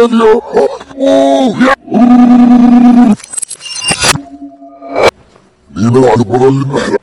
يا أوه يا ليه بقى على برا المحرق